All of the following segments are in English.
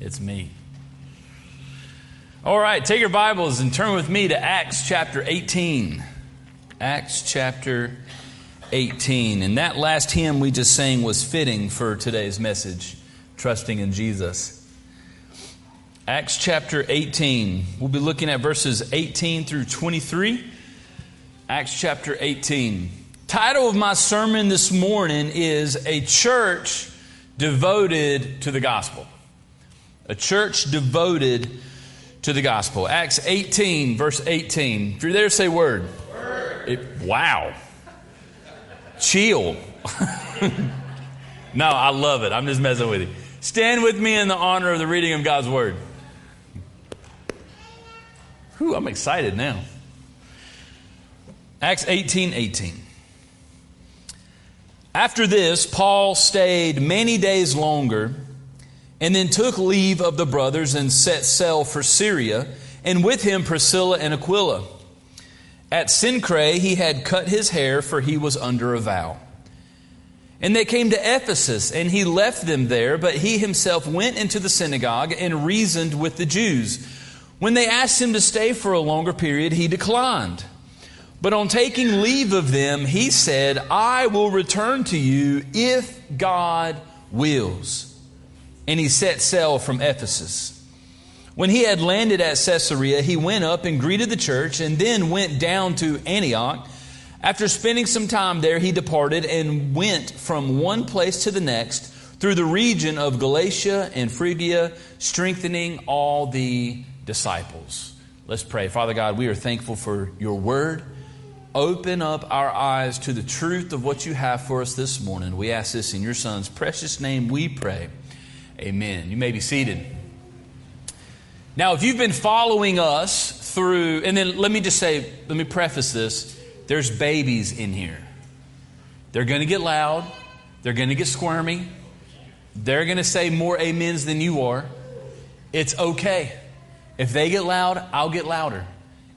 It's me. All right, take your Bibles and turn with me to Acts chapter 18. Acts chapter 18. And that last hymn we just sang was fitting for today's message, Trusting in Jesus. Acts chapter 18. We'll be looking at verses 18 through 23. Acts chapter 18. Title of my sermon this morning is A Church Devoted to the Gospel. A church devoted to the gospel. Acts 18, verse 18. If you're there, say word. word. It, wow. Chill. no, I love it. I'm just messing with you. Stand with me in the honor of the reading of God's word. Whew, I'm excited now. Acts 18, 18. After this, Paul stayed many days longer and then took leave of the brothers and set sail for Syria, and with him Priscilla and Aquila. At Cenchreae he had cut his hair, for he was under a vow. And they came to Ephesus, and he left them there, but he himself went into the synagogue and reasoned with the Jews. When they asked him to stay for a longer period, he declined. But on taking leave of them, he said, I will return to you if God wills and he set sail from Ephesus. When he had landed at Caesarea, he went up and greeted the church and then went down to Antioch. After spending some time there, he departed and went from one place to the next through the region of Galatia and Phrygia, strengthening all the disciples. Let's pray. Father God, we are thankful for your word. Open up our eyes to the truth of what you have for us this morning. We ask this in your Son's precious name, we pray. Amen. You may be seated. Now, if you've been following us through, and then let me just say, let me preface this there's babies in here. They're going to get loud, they're going to get squirmy, they're going to say more amens than you are. It's okay. If they get loud, I'll get louder.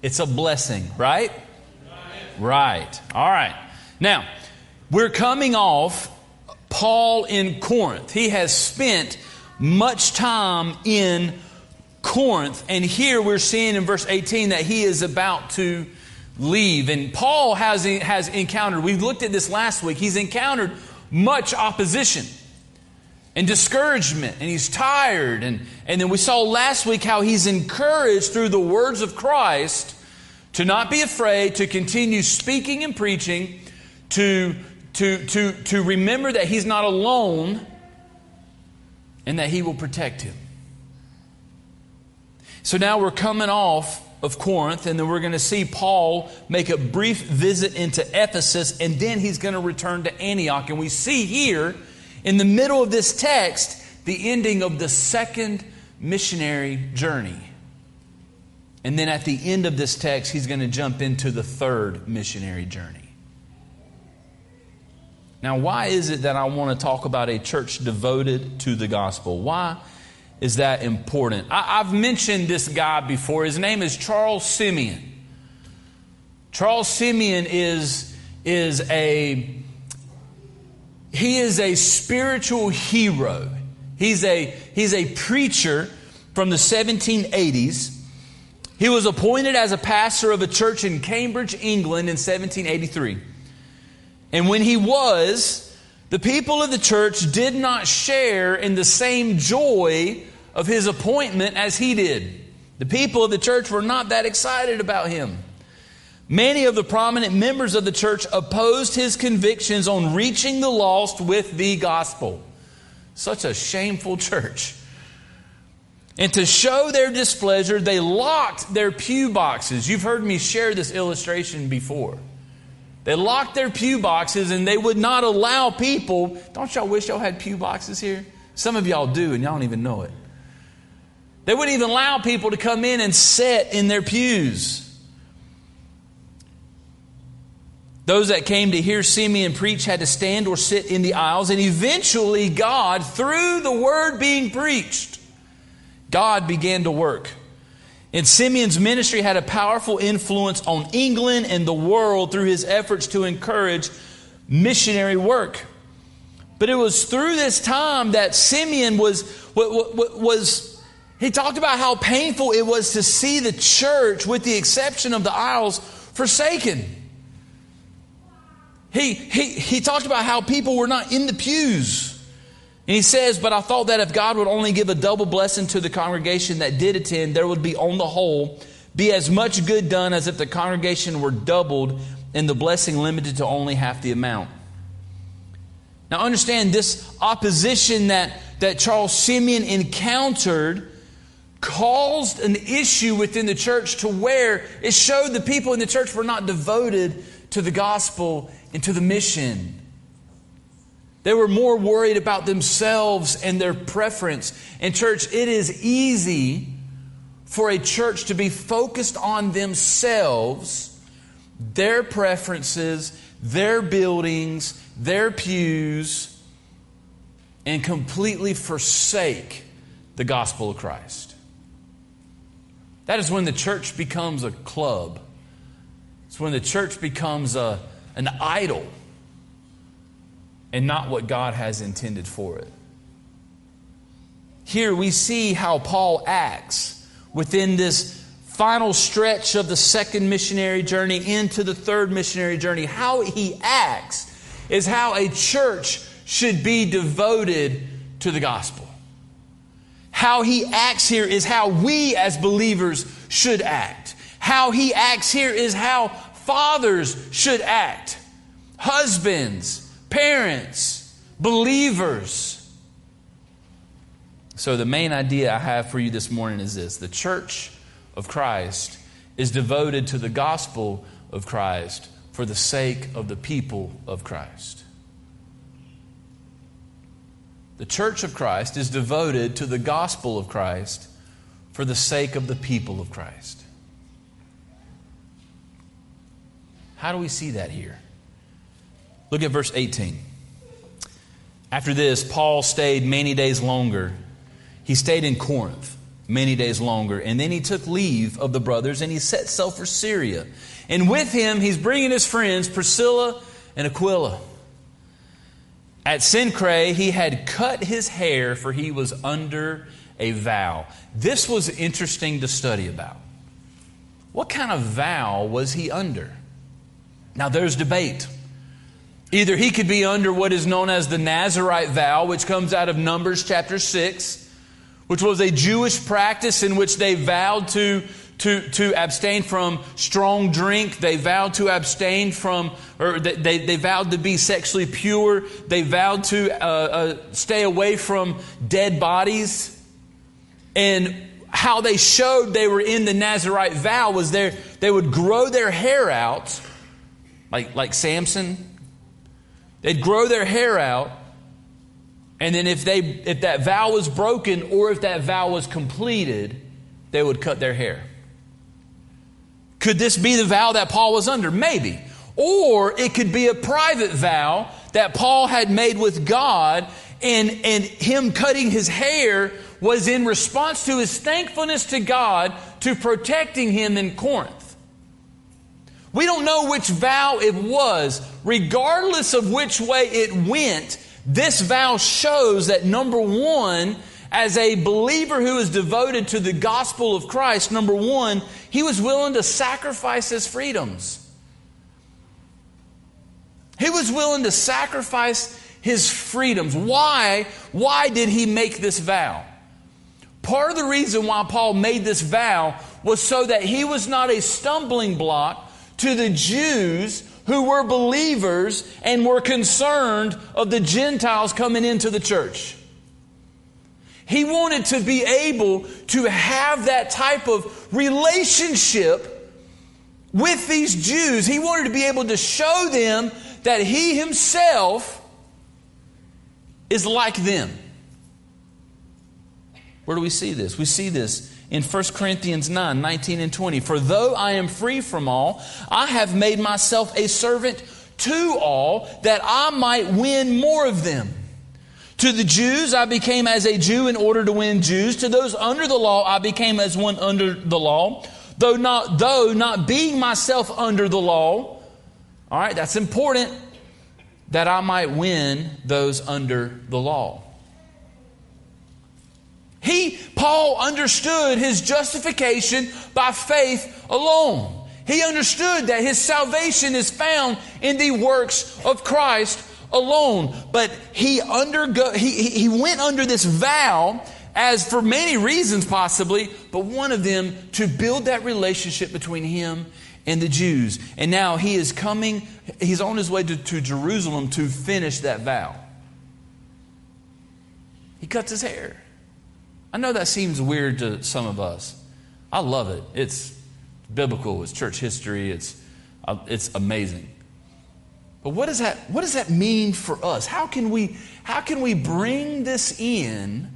It's a blessing, right? Right. All right. Now, we're coming off Paul in Corinth. He has spent much time in Corinth. And here we're seeing in verse 18 that he is about to leave. And Paul has, has encountered, we looked at this last week, he's encountered much opposition and discouragement, and he's tired. And, and then we saw last week how he's encouraged through the words of Christ to not be afraid, to continue speaking and preaching, to, to, to, to remember that he's not alone and that He will protect him. So now we're coming off of Corinth, and then we're going to see Paul make a brief visit into Ephesus, and then he's going to return to Antioch. And we see here, in the middle of this text, the ending of the second missionary journey. And then at the end of this text, he's going to jump into the third missionary journey. Now, why is it that I want to talk about a church devoted to the gospel? Why is that important? I, have mentioned this guy before. His name is Charles Simeon. Charles Simeon is, is a he is a spiritual hero. He's a, he's a preacher from the 1780s. He was appointed as a pastor of a church in Cambridge, England in 1783. And when he was, the people of the church did not share in the same joy of his appointment as he did. The people of the church were not that excited about him. Many of the prominent members of the church opposed his convictions on reaching the lost with the gospel. Such a shameful church. And to show their displeasure, they locked their pew boxes. You've heard me share this illustration before. They locked their pew boxes and they would not allow people. Don't y'all wish y'all had pew boxes here? Some of y'all do and y'all don't even know it. They wouldn't even allow people to come in and sit in their pews. Those that came to hear Simeon preach had to stand or sit in the aisles, and eventually, God, through the word being preached, God began to work. And Simeon's ministry had a powerful influence on England and the world through his efforts to encourage missionary work. But it was through this time that Simeon was, was He talked about how painful it was to see the church, with the exception of the aisles, forsaken. He, he, he talked about how people were not in the pews. And he says, But I thought that if God would only give a double blessing to the congregation that did attend, there would be, on the whole, be as much good done as if the congregation were doubled and the blessing limited to only half the amount. Now, understand this opposition that, that Charles Simeon encountered caused an issue within the church to where it showed the people in the church were not devoted to the gospel and to the mission. They were more worried about themselves and their preference. And, church, it is easy for a church to be focused on themselves, their preferences, their buildings, their pews, and completely forsake the gospel of Christ. That is when the church becomes a club. It's when the church becomes a, an idol and not what God has intended for it. Here we see how Paul acts within this final stretch of the second missionary journey into the third missionary journey. How he acts is how a church should be devoted to the gospel. How he acts here is how we as believers should act. How he acts here is how fathers should act. Husbands, parents, believers. So, the main idea I have for you this morning is this the church of Christ is devoted to the gospel of Christ for the sake of the people of Christ. The church of Christ is devoted to the gospel of Christ for the sake of the people of Christ. How do we see that here? Look at verse 18. After this, Paul stayed many days longer. He stayed in Corinth many days longer. And then he took leave of the brothers and he set sail for Syria. And with him, he's bringing his friends Priscilla and Aquila. At Cenchreae, he had cut his hair, for he was under a vow. This was interesting to study about. What kind of vow was he under? Now, there's debate. Either he could be under what is known as the Nazarite vow, which comes out of Numbers chapter 6, which was a Jewish practice in which they vowed to to, to abstain from strong drink. They vowed to abstain from, or they, they vowed to be sexually pure. They vowed to uh, uh, stay away from dead bodies. And how they showed they were in the Nazarite vow was there, they would grow their hair out, like, like Samson. They'd grow their hair out. And then if, they, if that vow was broken or if that vow was completed, they would cut their hair. Could this be the vow that Paul was under? Maybe. Or it could be a private vow that Paul had made with God, and, and him cutting his hair was in response to his thankfulness to God to protecting him in Corinth. We don't know which vow it was. Regardless of which way it went, this vow shows that number one, as a believer who is devoted to the gospel of Christ, number one, he was willing to sacrifice his freedoms. He was willing to sacrifice his freedoms. Why? Why did he make this vow? Part of the reason why Paul made this vow was so that he was not a stumbling block to the Jews who were believers and were concerned of the Gentiles coming into the church. He wanted to be able to have that type of relationship with these Jews. He wanted to be able to show them that he himself is like them. Where do we see this? We see this in 1 Corinthians 9 19 and 20. For though I am free from all, I have made myself a servant to all that I might win more of them. To the Jews, I became as a Jew in order to win Jews. To those under the law, I became as one under the law, though not, though not being myself under the law. All right, that's important that I might win those under the law. He, Paul, understood his justification by faith alone. He understood that his salvation is found in the works of Christ alone. But he undergo, he, he went under this vow as for many reasons possibly, but one of them to build that relationship between him and the Jews. And now he is coming, he's on his way to, to Jerusalem to finish that vow. He cuts his hair. I know that seems weird to some of us. I love it. It's biblical, it's church history, it's, uh, it's amazing. But what does, that, what does that mean for us? How can, we, how can we bring this in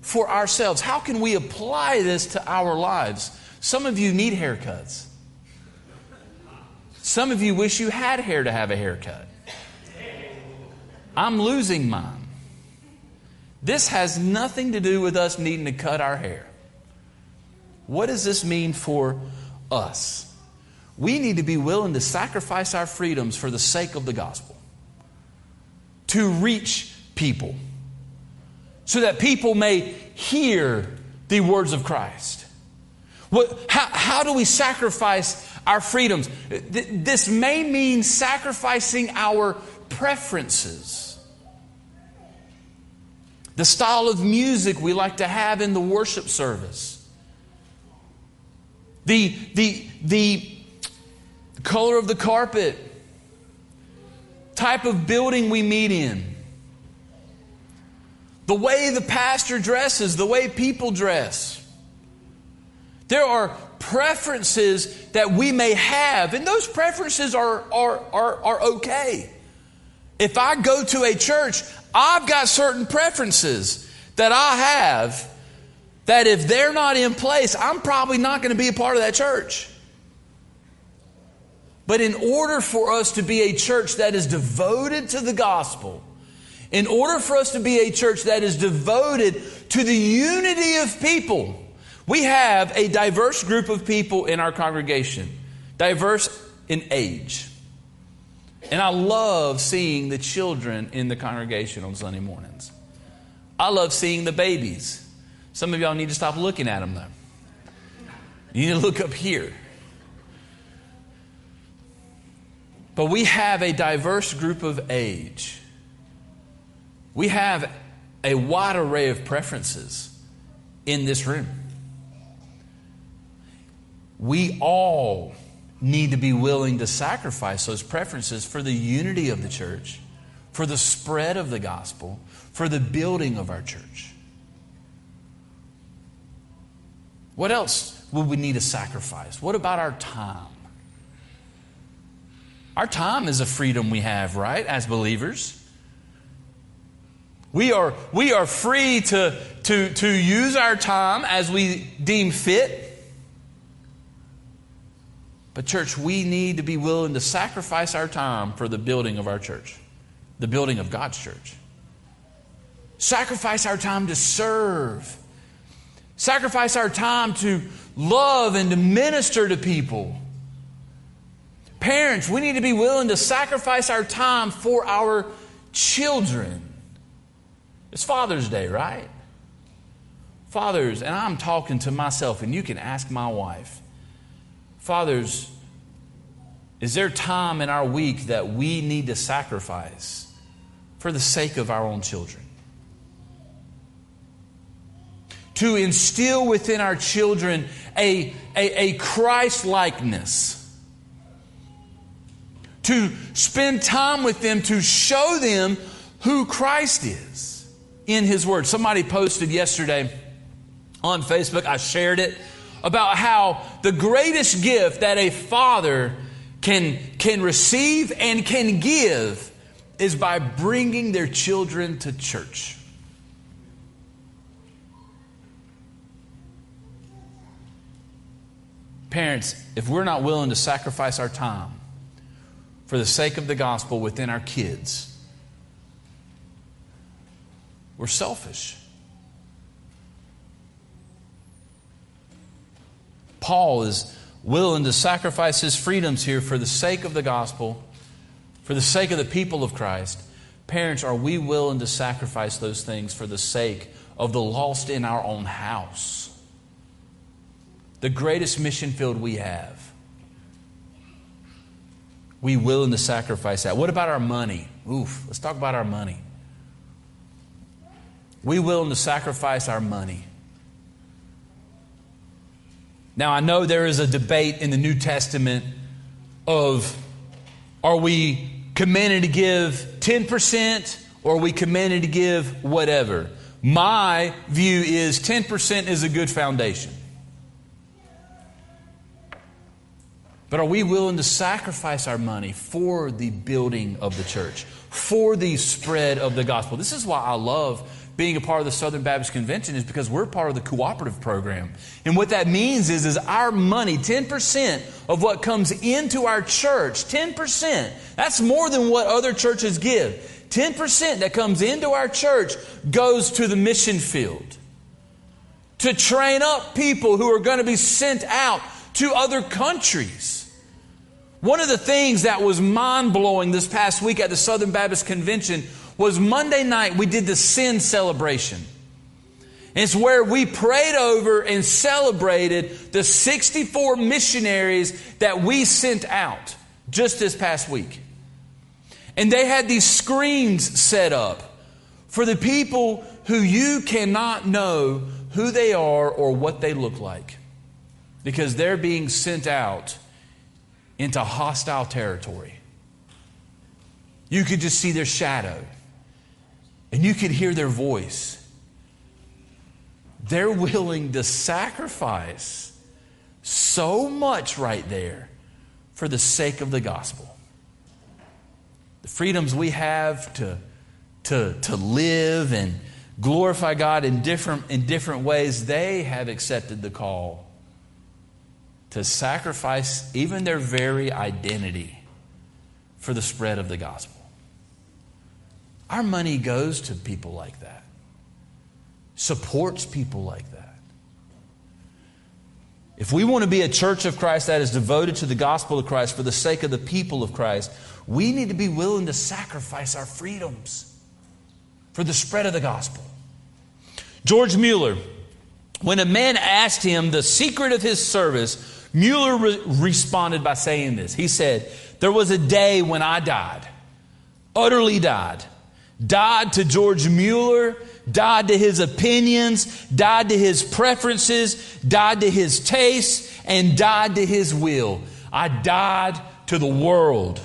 for ourselves? How can we apply this to our lives? Some of you need haircuts. Some of you wish you had hair to have a haircut. I'm losing mine. This has nothing to do with us needing to cut our hair. What does this mean for us? We need to be willing to sacrifice our freedoms for the sake of the gospel, to reach people, so that people may hear the words of Christ. What, how, how do we sacrifice our freedoms? This may mean sacrificing our preferences the style of music we like to have in the worship service, the, the, the color of the carpet, type of building we meet in, the way the pastor dresses, the way people dress. There are preferences that we may have, and those preferences are, are, are, are okay. If I go to a church, I've got certain preferences that I have that if they're not in place, I'm probably not going to be a part of that church. But in order for us to be a church that is devoted to the gospel, in order for us to be a church that is devoted to the unity of people, we have a diverse group of people in our congregation, diverse in age. And I love seeing the children in the congregation on Sunday mornings. I love seeing the babies. Some of y'all need to stop looking at them, though. You need to look up here. But we have a diverse group of age. We have a wide array of preferences in this room. We all need to be willing to sacrifice those preferences for the unity of the church, for the spread of the gospel, for the building of our church. What else would we need to sacrifice? What about our time? Our time is a freedom we have, right, as believers. We are, we are free to, to, to use our time as we deem fit. But, church, we need to be willing to sacrifice our time for the building of our church, the building of God's church. Sacrifice our time to serve. Sacrifice our time to love and to minister to people. Parents, we need to be willing to sacrifice our time for our children. It's Father's Day, right? Fathers, and I'm talking to myself, and you can ask my wife. Fathers, is there time in our week that we need to sacrifice for the sake of our own children? To instill within our children a, a, a Christ likeness. To spend time with them to show them who Christ is in His Word. Somebody posted yesterday on Facebook, I shared it about how the greatest gift that a father can, can receive and can give is by bringing their children to church. Parents, if we're not willing to sacrifice our time for the sake of the gospel within our kids, we're selfish. Paul is willing to sacrifice his freedoms here for the sake of the gospel, for the sake of the people of Christ. Parents, are we willing to sacrifice those things for the sake of the lost in our own house. The greatest mission field we have. We willing to sacrifice that. What about our money? Oof, let's talk about our money. We willing to sacrifice our money. Now, I know there is a debate in the New Testament of are we commanded to give 10% or are we commanded to give whatever? My view is 10% is a good foundation. But are we willing to sacrifice our money for the building of the church, for the spread of the gospel? This is why I love being a part of the Southern Baptist Convention is because we're part of the cooperative program. And what that means is, is our money, 10% of what comes into our church, 10%, that's more than what other churches give. 10% that comes into our church goes to the mission field to train up people who are going to be sent out to other countries. One of the things that was mind blowing this past week at the Southern Baptist Convention was Monday night we did the Sending Celebration. It's where we prayed over and celebrated the 64 missionaries that we sent out just this past week. And they had these screens set up for the people who you cannot know who they are or what they look like because they're being sent out into hostile territory. You could just see their shadow and you could hear their voice. They're willing to sacrifice so much right there for the sake of the gospel the freedoms we have to, to, to live and glorify God in different, in different ways, they have accepted the call to sacrifice even their very identity for the spread of the gospel. Our money goes to people like that, supports people like that. If we want to be a church of Christ that is devoted to the gospel of Christ for the sake of the people of Christ, we need to be willing to sacrifice our freedoms for the spread of the gospel. George Mueller, when a man asked him the secret of his service, Mueller re- responded by saying this. He said, There was a day when I died, utterly died. Died to George Mueller, died to his opinions, died to his preferences, died to his tastes, and died to his will. I died to the world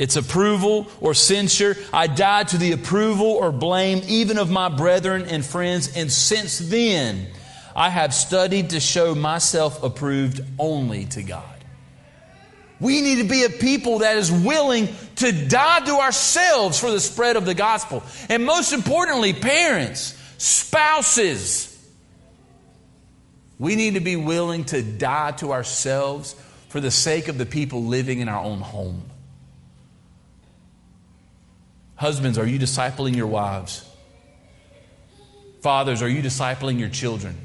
its approval or censure. I died to the approval or blame even of my brethren and friends, and since then I have studied to show myself approved only to God. We need to be a people that is willing to die to ourselves for the spread of the gospel. And most importantly, parents, spouses, we need to be willing to die to ourselves for the sake of the people living in our own home. Husbands, are you discipling your wives? Fathers, are you discipling your children?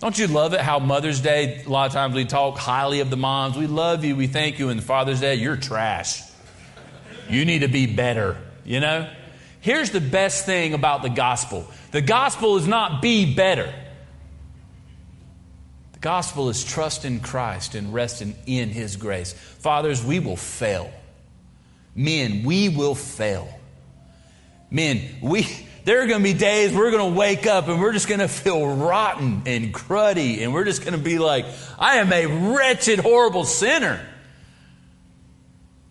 Don't you love it how Mother's Day, a lot of times we talk highly of the moms. We love you, we thank you, and Father's Day, you're trash. You need to be better, you know? Here's the best thing about the gospel the gospel is not be better. The gospel is trust in Christ and resting in His grace. Fathers, we will fail. Men, we will fail. Men, we there are going to be days we're going to wake up and we're just going to feel rotten and cruddy and we're just going to be like, I am a wretched, horrible sinner.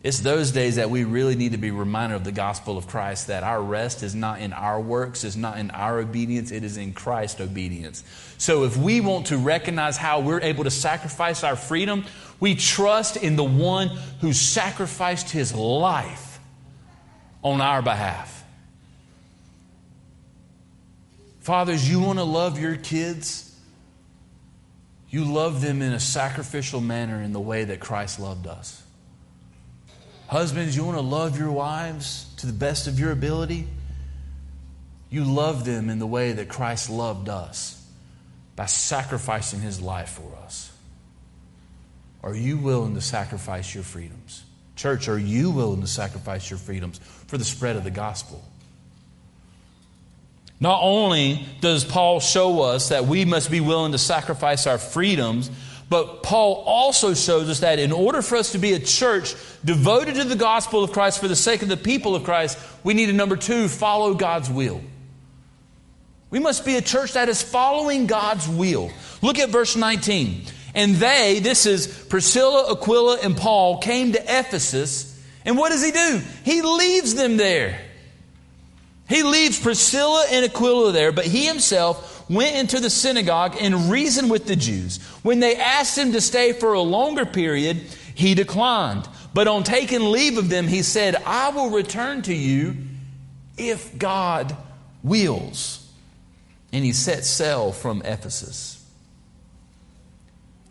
It's those days that we really need to be reminded of the gospel of Christ that our rest is not in our works, is not in our obedience, it is in Christ's obedience. So if we want to recognize how we're able to sacrifice our freedom, we trust in the one who sacrificed his life on our behalf. Fathers, you want to love your kids? You love them in a sacrificial manner in the way that Christ loved us. Husbands, you want to love your wives to the best of your ability? You love them in the way that Christ loved us by sacrificing his life for us. Are you willing to sacrifice your freedoms? Church, are you willing to sacrifice your freedoms for the spread of the gospel? Not only does Paul show us that we must be willing to sacrifice our freedoms, but Paul also shows us that in order for us to be a church devoted to the gospel of Christ for the sake of the people of Christ, we need to, number two, follow God's will. We must be a church that is following God's will. Look at verse 19. And they, this is Priscilla, Aquila, and Paul, came to Ephesus. And what does he do? He leaves them there. He leaves Priscilla and Aquila there, but he himself went into the synagogue and reasoned with the Jews. When they asked him to stay for a longer period, he declined. But on taking leave of them, he said, I will return to you if God wills. And he set sail from Ephesus.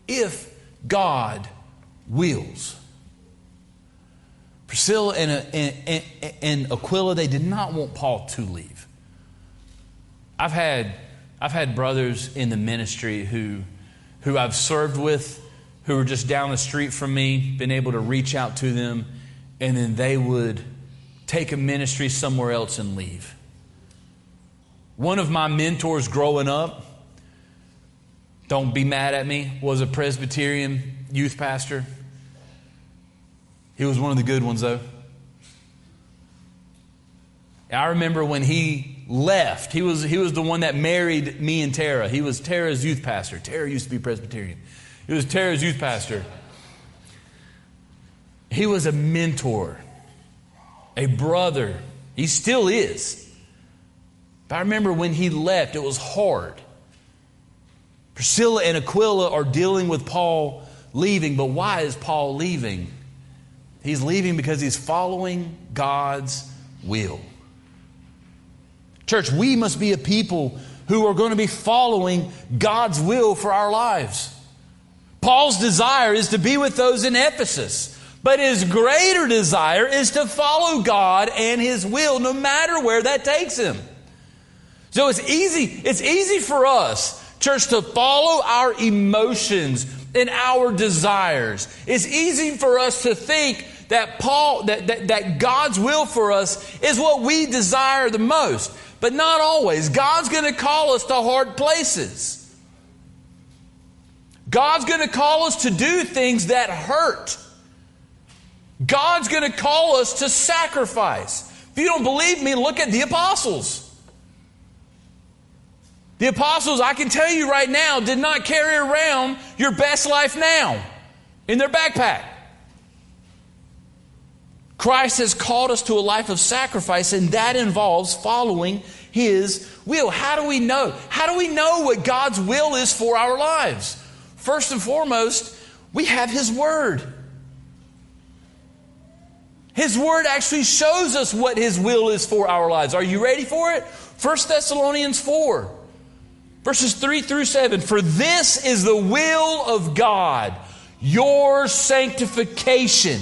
If God wills. Priscilla and, uh, and, and, and, Aquila, they did not want Paul to leave. I've had, I've had brothers in the ministry who, who I've served with who were just down the street from me, been able to reach out to them, and then they would take a ministry somewhere else and leave. One of my mentors growing up, don't be mad at me, was a Presbyterian youth pastor. He was one of the good ones, though. I remember when he left, he was, he was the one that married me and Tara. He was Tara's youth pastor. Tara used to be Presbyterian. He was Tara's youth pastor. He was a mentor, a brother. He still is. But I remember when he left, it was hard. Priscilla and Aquila are dealing with Paul leaving, but why is Paul leaving? He's leaving because he's following God's will. Church, we must be a people who are going to be following God's will for our lives. Paul's desire is to be with those in Ephesus, but his greater desire is to follow God and his will no matter where that takes him. So it's easy, it's easy for us, church, to follow our emotions and our desires. It's easy for us to think that Paul, that, that, that God's will for us is what we desire the most. But not always. God's going to call us to hard places. God's going to call us to do things that hurt. God's going to call us to sacrifice. If you don't believe me, look at the apostles. The apostles, I can tell you right now, did not carry around your best life now in their backpack. Christ has called us to a life of sacrifice, and that involves following His will. How do we know? How do we know what God's will is for our lives? First and foremost, we have His Word. His Word actually shows us what His will is for our lives. Are you ready for it? 1 Thessalonians 4, verses 3 through 7. For this is the will of God, your sanctification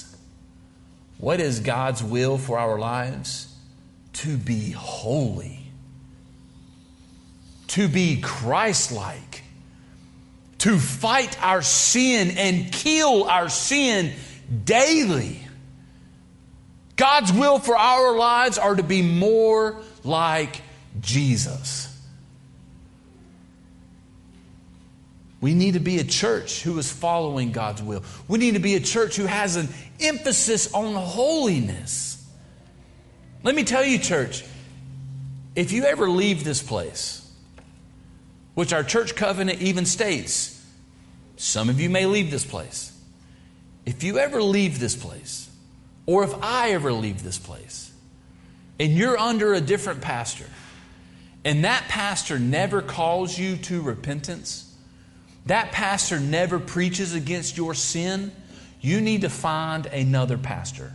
What is God's will for our lives? To be holy, to be Christ like, to fight our sin and kill our sin daily. God's will for our lives are to be more like Jesus. We need to be a church who is following God's will. We need to be a church who has an emphasis on holiness. Let me tell you, church, if you ever leave this place, which our church covenant even states, some of you may leave this place. If you ever leave this place, or if I ever leave this place, and you're under a different pastor, and that pastor never calls you to repentance, that pastor never preaches against your sin, you need to find another pastor.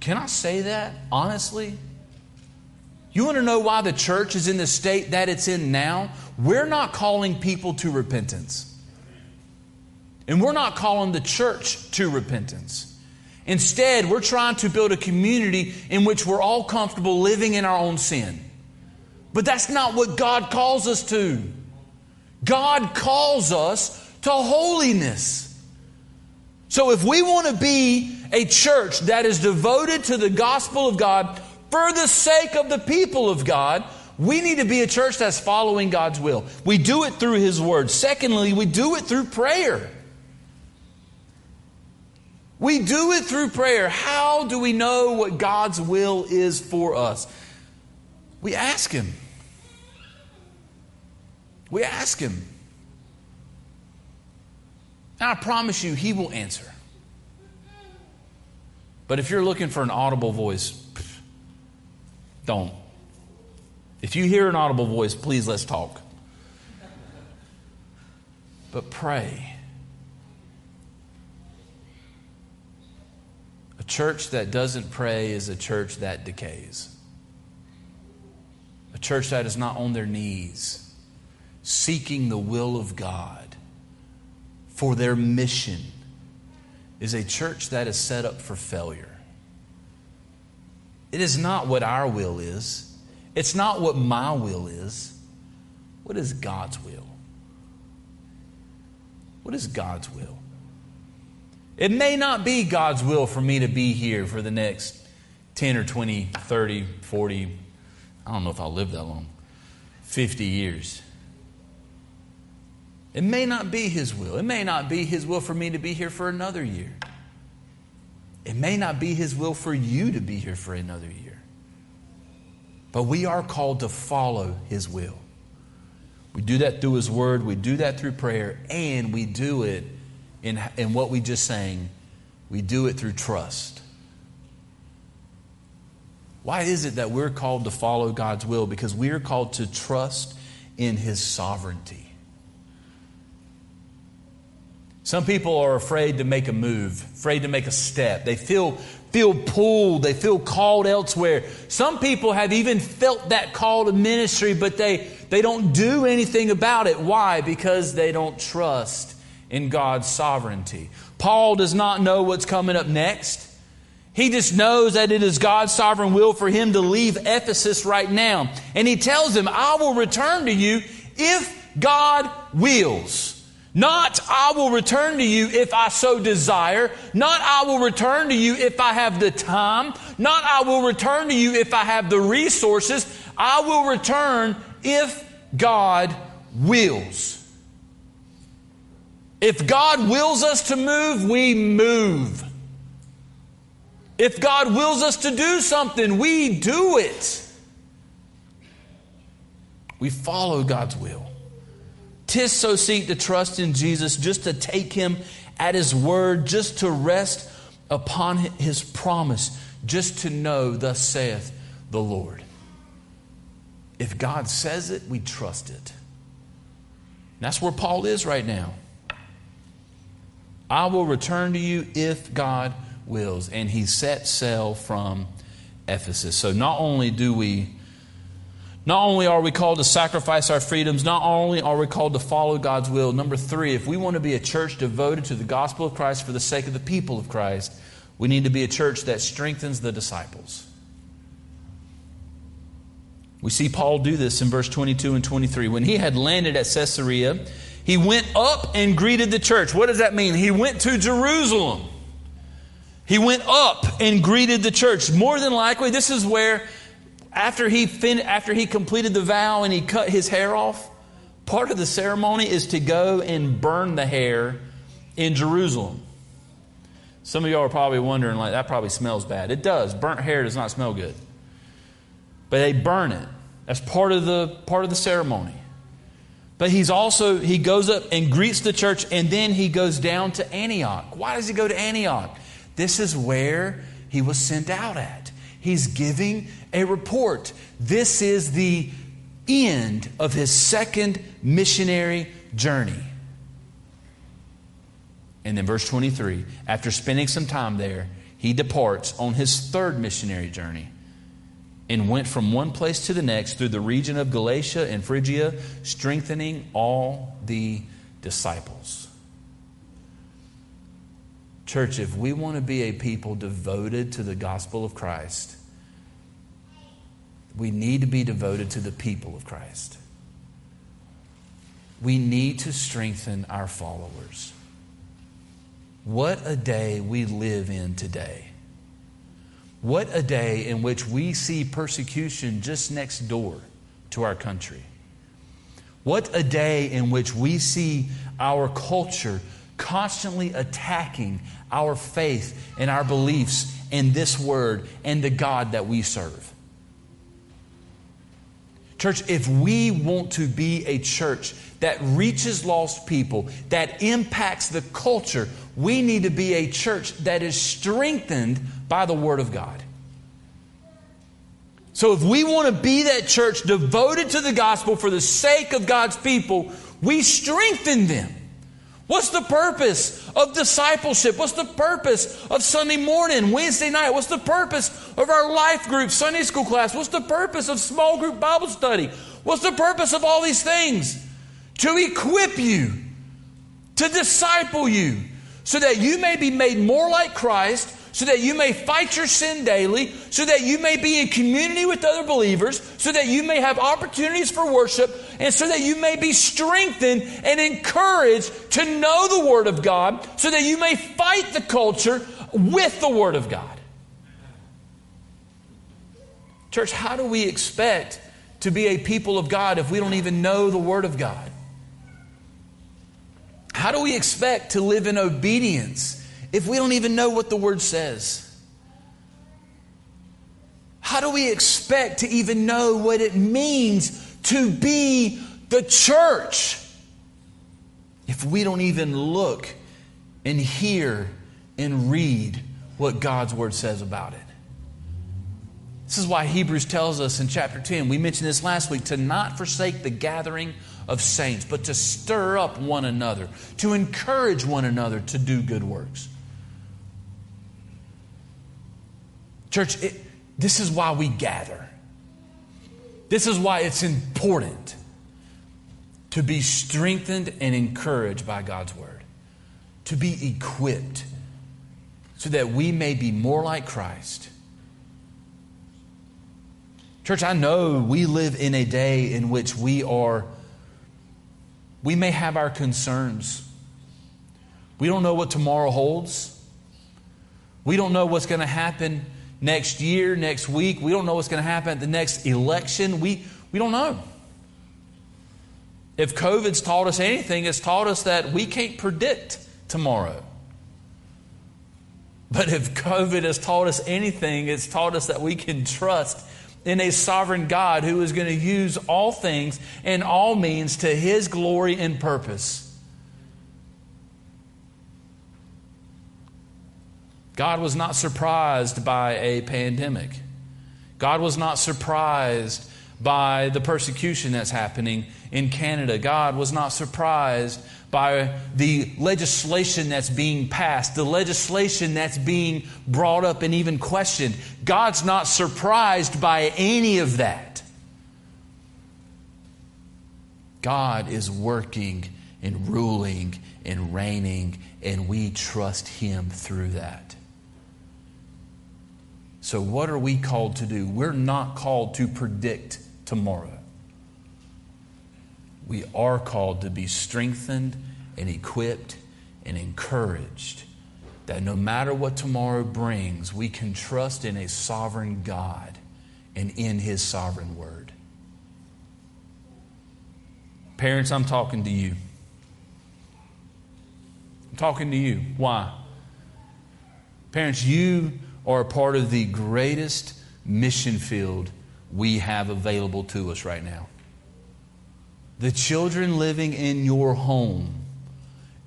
Can I say that honestly? You want to know why the church is in the state that it's in now? We're not calling people to repentance. And we're not calling the church to repentance. Instead, we're trying to build a community in which we're all comfortable living in our own sin. But that's not what God calls us to. God calls us to holiness. So if we want to be a church that is devoted to the gospel of God for the sake of the people of God, we need to be a church that's following God's will. We do it through His Word. Secondly, we do it through prayer. We do it through prayer. How do we know what God's will is for us? We ask Him. We ask Him. And I promise you, He will answer. But if you're looking for an audible voice, don't. If you hear an audible voice, please let's talk. But pray. A church that doesn't pray is a church that decays. A church that is not on their knees, seeking the will of God for their mission, is a church that is set up for failure. It is not what our will is. It's not what my will is. What is God's will? What is God's will? It may not be God's will for me to be here for the next 10 or 20, 30, 40, I don't know if I'll live that long, 50 years. It may not be His will. It may not be His will for me to be here for another year. It may not be His will for you to be here for another year. But we are called to follow His will. We do that through His Word, we do that through prayer, and we do it in, in what we just sang, we do it through trust. Why is it that we're called to follow God's will? Because we are called to trust in His sovereignty. Some people are afraid to make a move, afraid to make a step. They feel, feel pulled, they feel called elsewhere. Some people have even felt that call to ministry, but they, they don't do anything about it. Why? Because they don't trust in God's sovereignty. Paul does not know what's coming up next. He just knows that it is God's sovereign will for him to leave Ephesus right now. And he tells him, I will return to you if God wills. Not, I will return to you if I so desire. Not, I will return to you if I have the time. Not, I will return to you if I have the resources. I will return if God wills. If God wills us to move, we move. If God wills us to do something, we do it. We follow God's will. Tis so seek to trust in Jesus, just to take him at his word, just to rest upon his promise, just to know, thus saith the Lord. If God says it, we trust it. that's where Paul is right now. I will return to you if God wills. And he set sail from Ephesus. So not only do we not only are we called to sacrifice our freedoms, not only are we called to follow God's will. Number three, if we want to be a church devoted to the gospel of Christ for the sake of the people of Christ, we need to be a church that strengthens the disciples. We see Paul do this in verse 22 and 23. When he had landed at Caesarea, he went up and greeted the church. What does that mean? He went to Jerusalem. He went up and greeted the church. More than likely, this is where, after he, fin- after he completed the vow and he cut his hair off, part of the ceremony is to go and burn the hair in Jerusalem. Some of y'all are probably wondering, like, that probably smells bad. It does. Burnt hair does not smell good. But they burn it. That's part of the, part of the ceremony. But he's also, he goes up and greets the church, and then he goes down to Antioch. Why does he go to Antioch? This is where he was sent out at. He's giving a report. This is the end of his second missionary journey. And then, verse 23 after spending some time there, he departs on his third missionary journey. and went from one place to the next through the region of Galatia and Phrygia, strengthening all the disciples. Church, if we want to be a people devoted to the gospel of Christ, we need to be devoted to the people of Christ. We need to strengthen our followers. What a day we live in today. What a day in which we see persecution just next door to our country. What a day in which we see our culture constantly attacking our faith and our beliefs in this word and the God that we serve. Church, if we want to be a church that reaches lost people, that impacts the culture, we need to be a church that is strengthened by the Word of God. So, if we want to be that church devoted to the gospel for the sake of God's people, we strengthen them. What's the purpose of discipleship? What's the purpose of Sunday morning, Wednesday night? What's the purpose of our life group, Sunday school class? What's the purpose of small group Bible study? What's the purpose of all these things? To equip you, to disciple you, so that you may be made more like Christ so that you may fight your sin daily, so that you may be in community with other believers, so that you may have opportunities for worship, and so that you may be strengthened and encouraged to know the Word of God, so that you may fight the culture with the Word of God. Church, how do we expect to be a people of God if we don't even know the Word of God? How do we expect to live in obedience? If we don't even know what the word says? How do we expect to even know what it means to be the church if we don't even look and hear and read what God's word says about it? This is why Hebrews tells us in chapter 10, we mentioned this last week, to not forsake the gathering of saints, but to stir up one another, to encourage one another to do good works. Church, it, this is why we gather. This is why it's important to be strengthened and encouraged by God's word, to be equipped so that we may be more like Christ. Church, I know we live in a day in which we are, we may have our concerns. We don't know what tomorrow holds. We don't know what's going to happen next year, next week. We don't know what's going to happen at the next election. We, we don't know. If COVID's taught us anything, it's taught us that we can't predict tomorrow. But if COVID has taught us anything, it's taught us that we can trust in a sovereign God who is going to use all things and all means to his glory and purpose. God was not surprised by a pandemic. God was not surprised by the persecution that's happening in Canada. God was not surprised by the legislation that's being passed, the legislation that's being brought up and even questioned. God's not surprised by any of that. God is working and ruling and reigning, and we trust Him through that. So, what are we called to do? We're not called to predict tomorrow. We are called to be strengthened and equipped and encouraged that no matter what tomorrow brings, we can trust in a sovereign God and in His sovereign word. Parents, I'm talking to you. I'm talking to you. Why? Parents, you are a part of the greatest mission field we have available to us right now. The children living in your home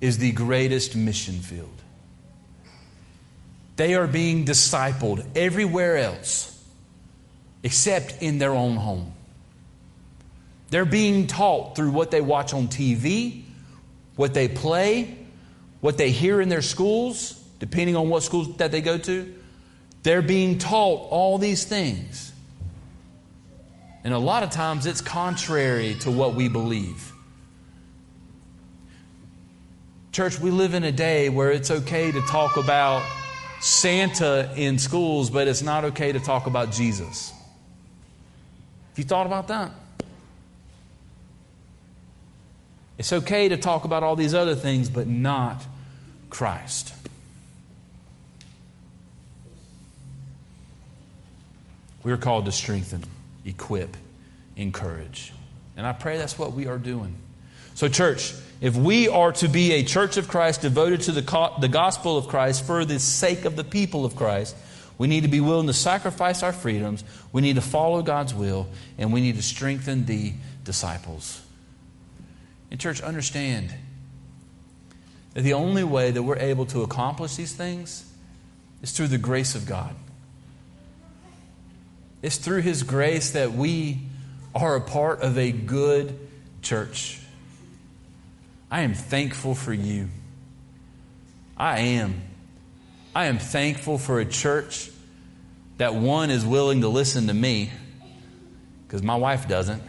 is the greatest mission field. They are being discipled everywhere else except in their own home. They're being taught through what they watch on TV, what they play, what they hear in their schools, depending on what schools that they go to. They're being taught all these things. And a lot of times it's contrary to what we believe. Church, we live in a day where it's okay to talk about Santa in schools, but it's not okay to talk about Jesus. Have you thought about that? It's okay to talk about all these other things, but not Christ. We're called to strengthen, equip, encourage. And I pray that's what we are doing. So, church, if we are to be a church of Christ devoted to the, co- the gospel of Christ for the sake of the people of Christ, we need to be willing to sacrifice our freedoms. We need to follow God's will, and we need to strengthen the disciples. And, church, understand that the only way that we're able to accomplish these things is through the grace of God. It's through His grace that we are a part of a good church. I am thankful for you. I am. I am thankful for a church that one is willing to listen to me because my wife doesn't.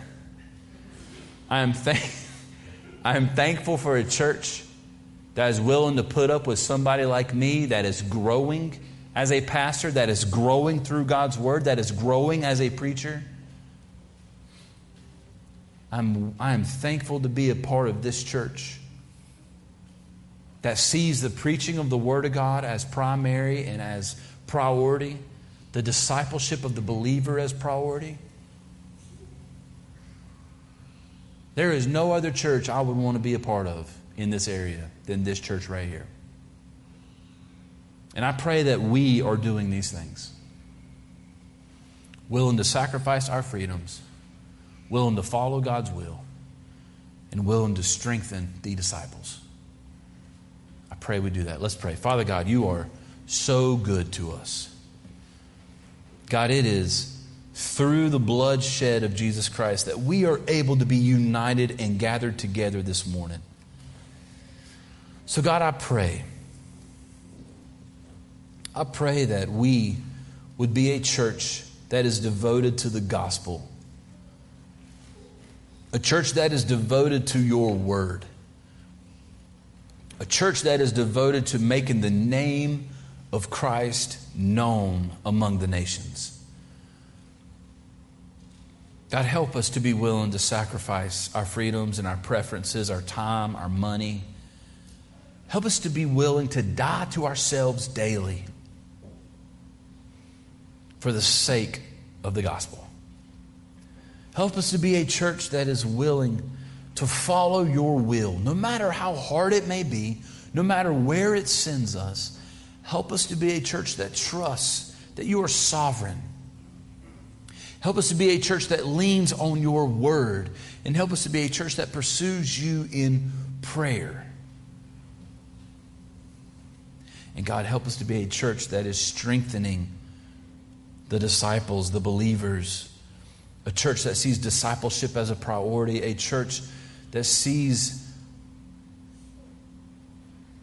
I am, thank- I am thankful for a church that is willing to put up with somebody like me that is growing as a pastor, that is growing through God's word, that is growing as a preacher. I'm, I am thankful to be a part of this church that sees the preaching of the Word of God as primary and as priority, the discipleship of the believer as priority. There is no other church I would want to be a part of in this area than this church right here. And I pray that we are doing these things willing to sacrifice our freedoms willing to follow God's will, and willing to strengthen the disciples. I pray we do that. Let's pray. Father God, you are so good to us. God, it is through the bloodshed of Jesus Christ that we are able to be united and gathered together this morning. So, God, I pray. I pray that we would be a church that is devoted to the gospel a church that is devoted to your word. A church that is devoted to making the name of Christ known among the nations. God, help us to be willing to sacrifice our freedoms and our preferences, our time, our money. Help us to be willing to die to ourselves daily for the sake of the gospel. Help us to be a church that is willing to follow your will, no matter how hard it may be, no matter where it sends us. Help us to be a church that trusts that you are sovereign. Help us to be a church that leans on your word. And help us to be a church that pursues you in prayer. And God, help us to be a church that is strengthening the disciples, the believers a church that sees discipleship as a priority, a church that sees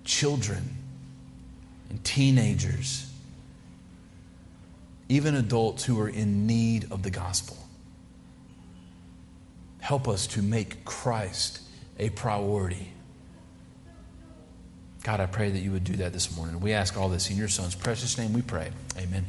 children and teenagers, even adults who are in need of the gospel. Help us to make Christ a priority. God, I pray that you would do that this morning. We ask all this in your Son's precious name we pray. Amen.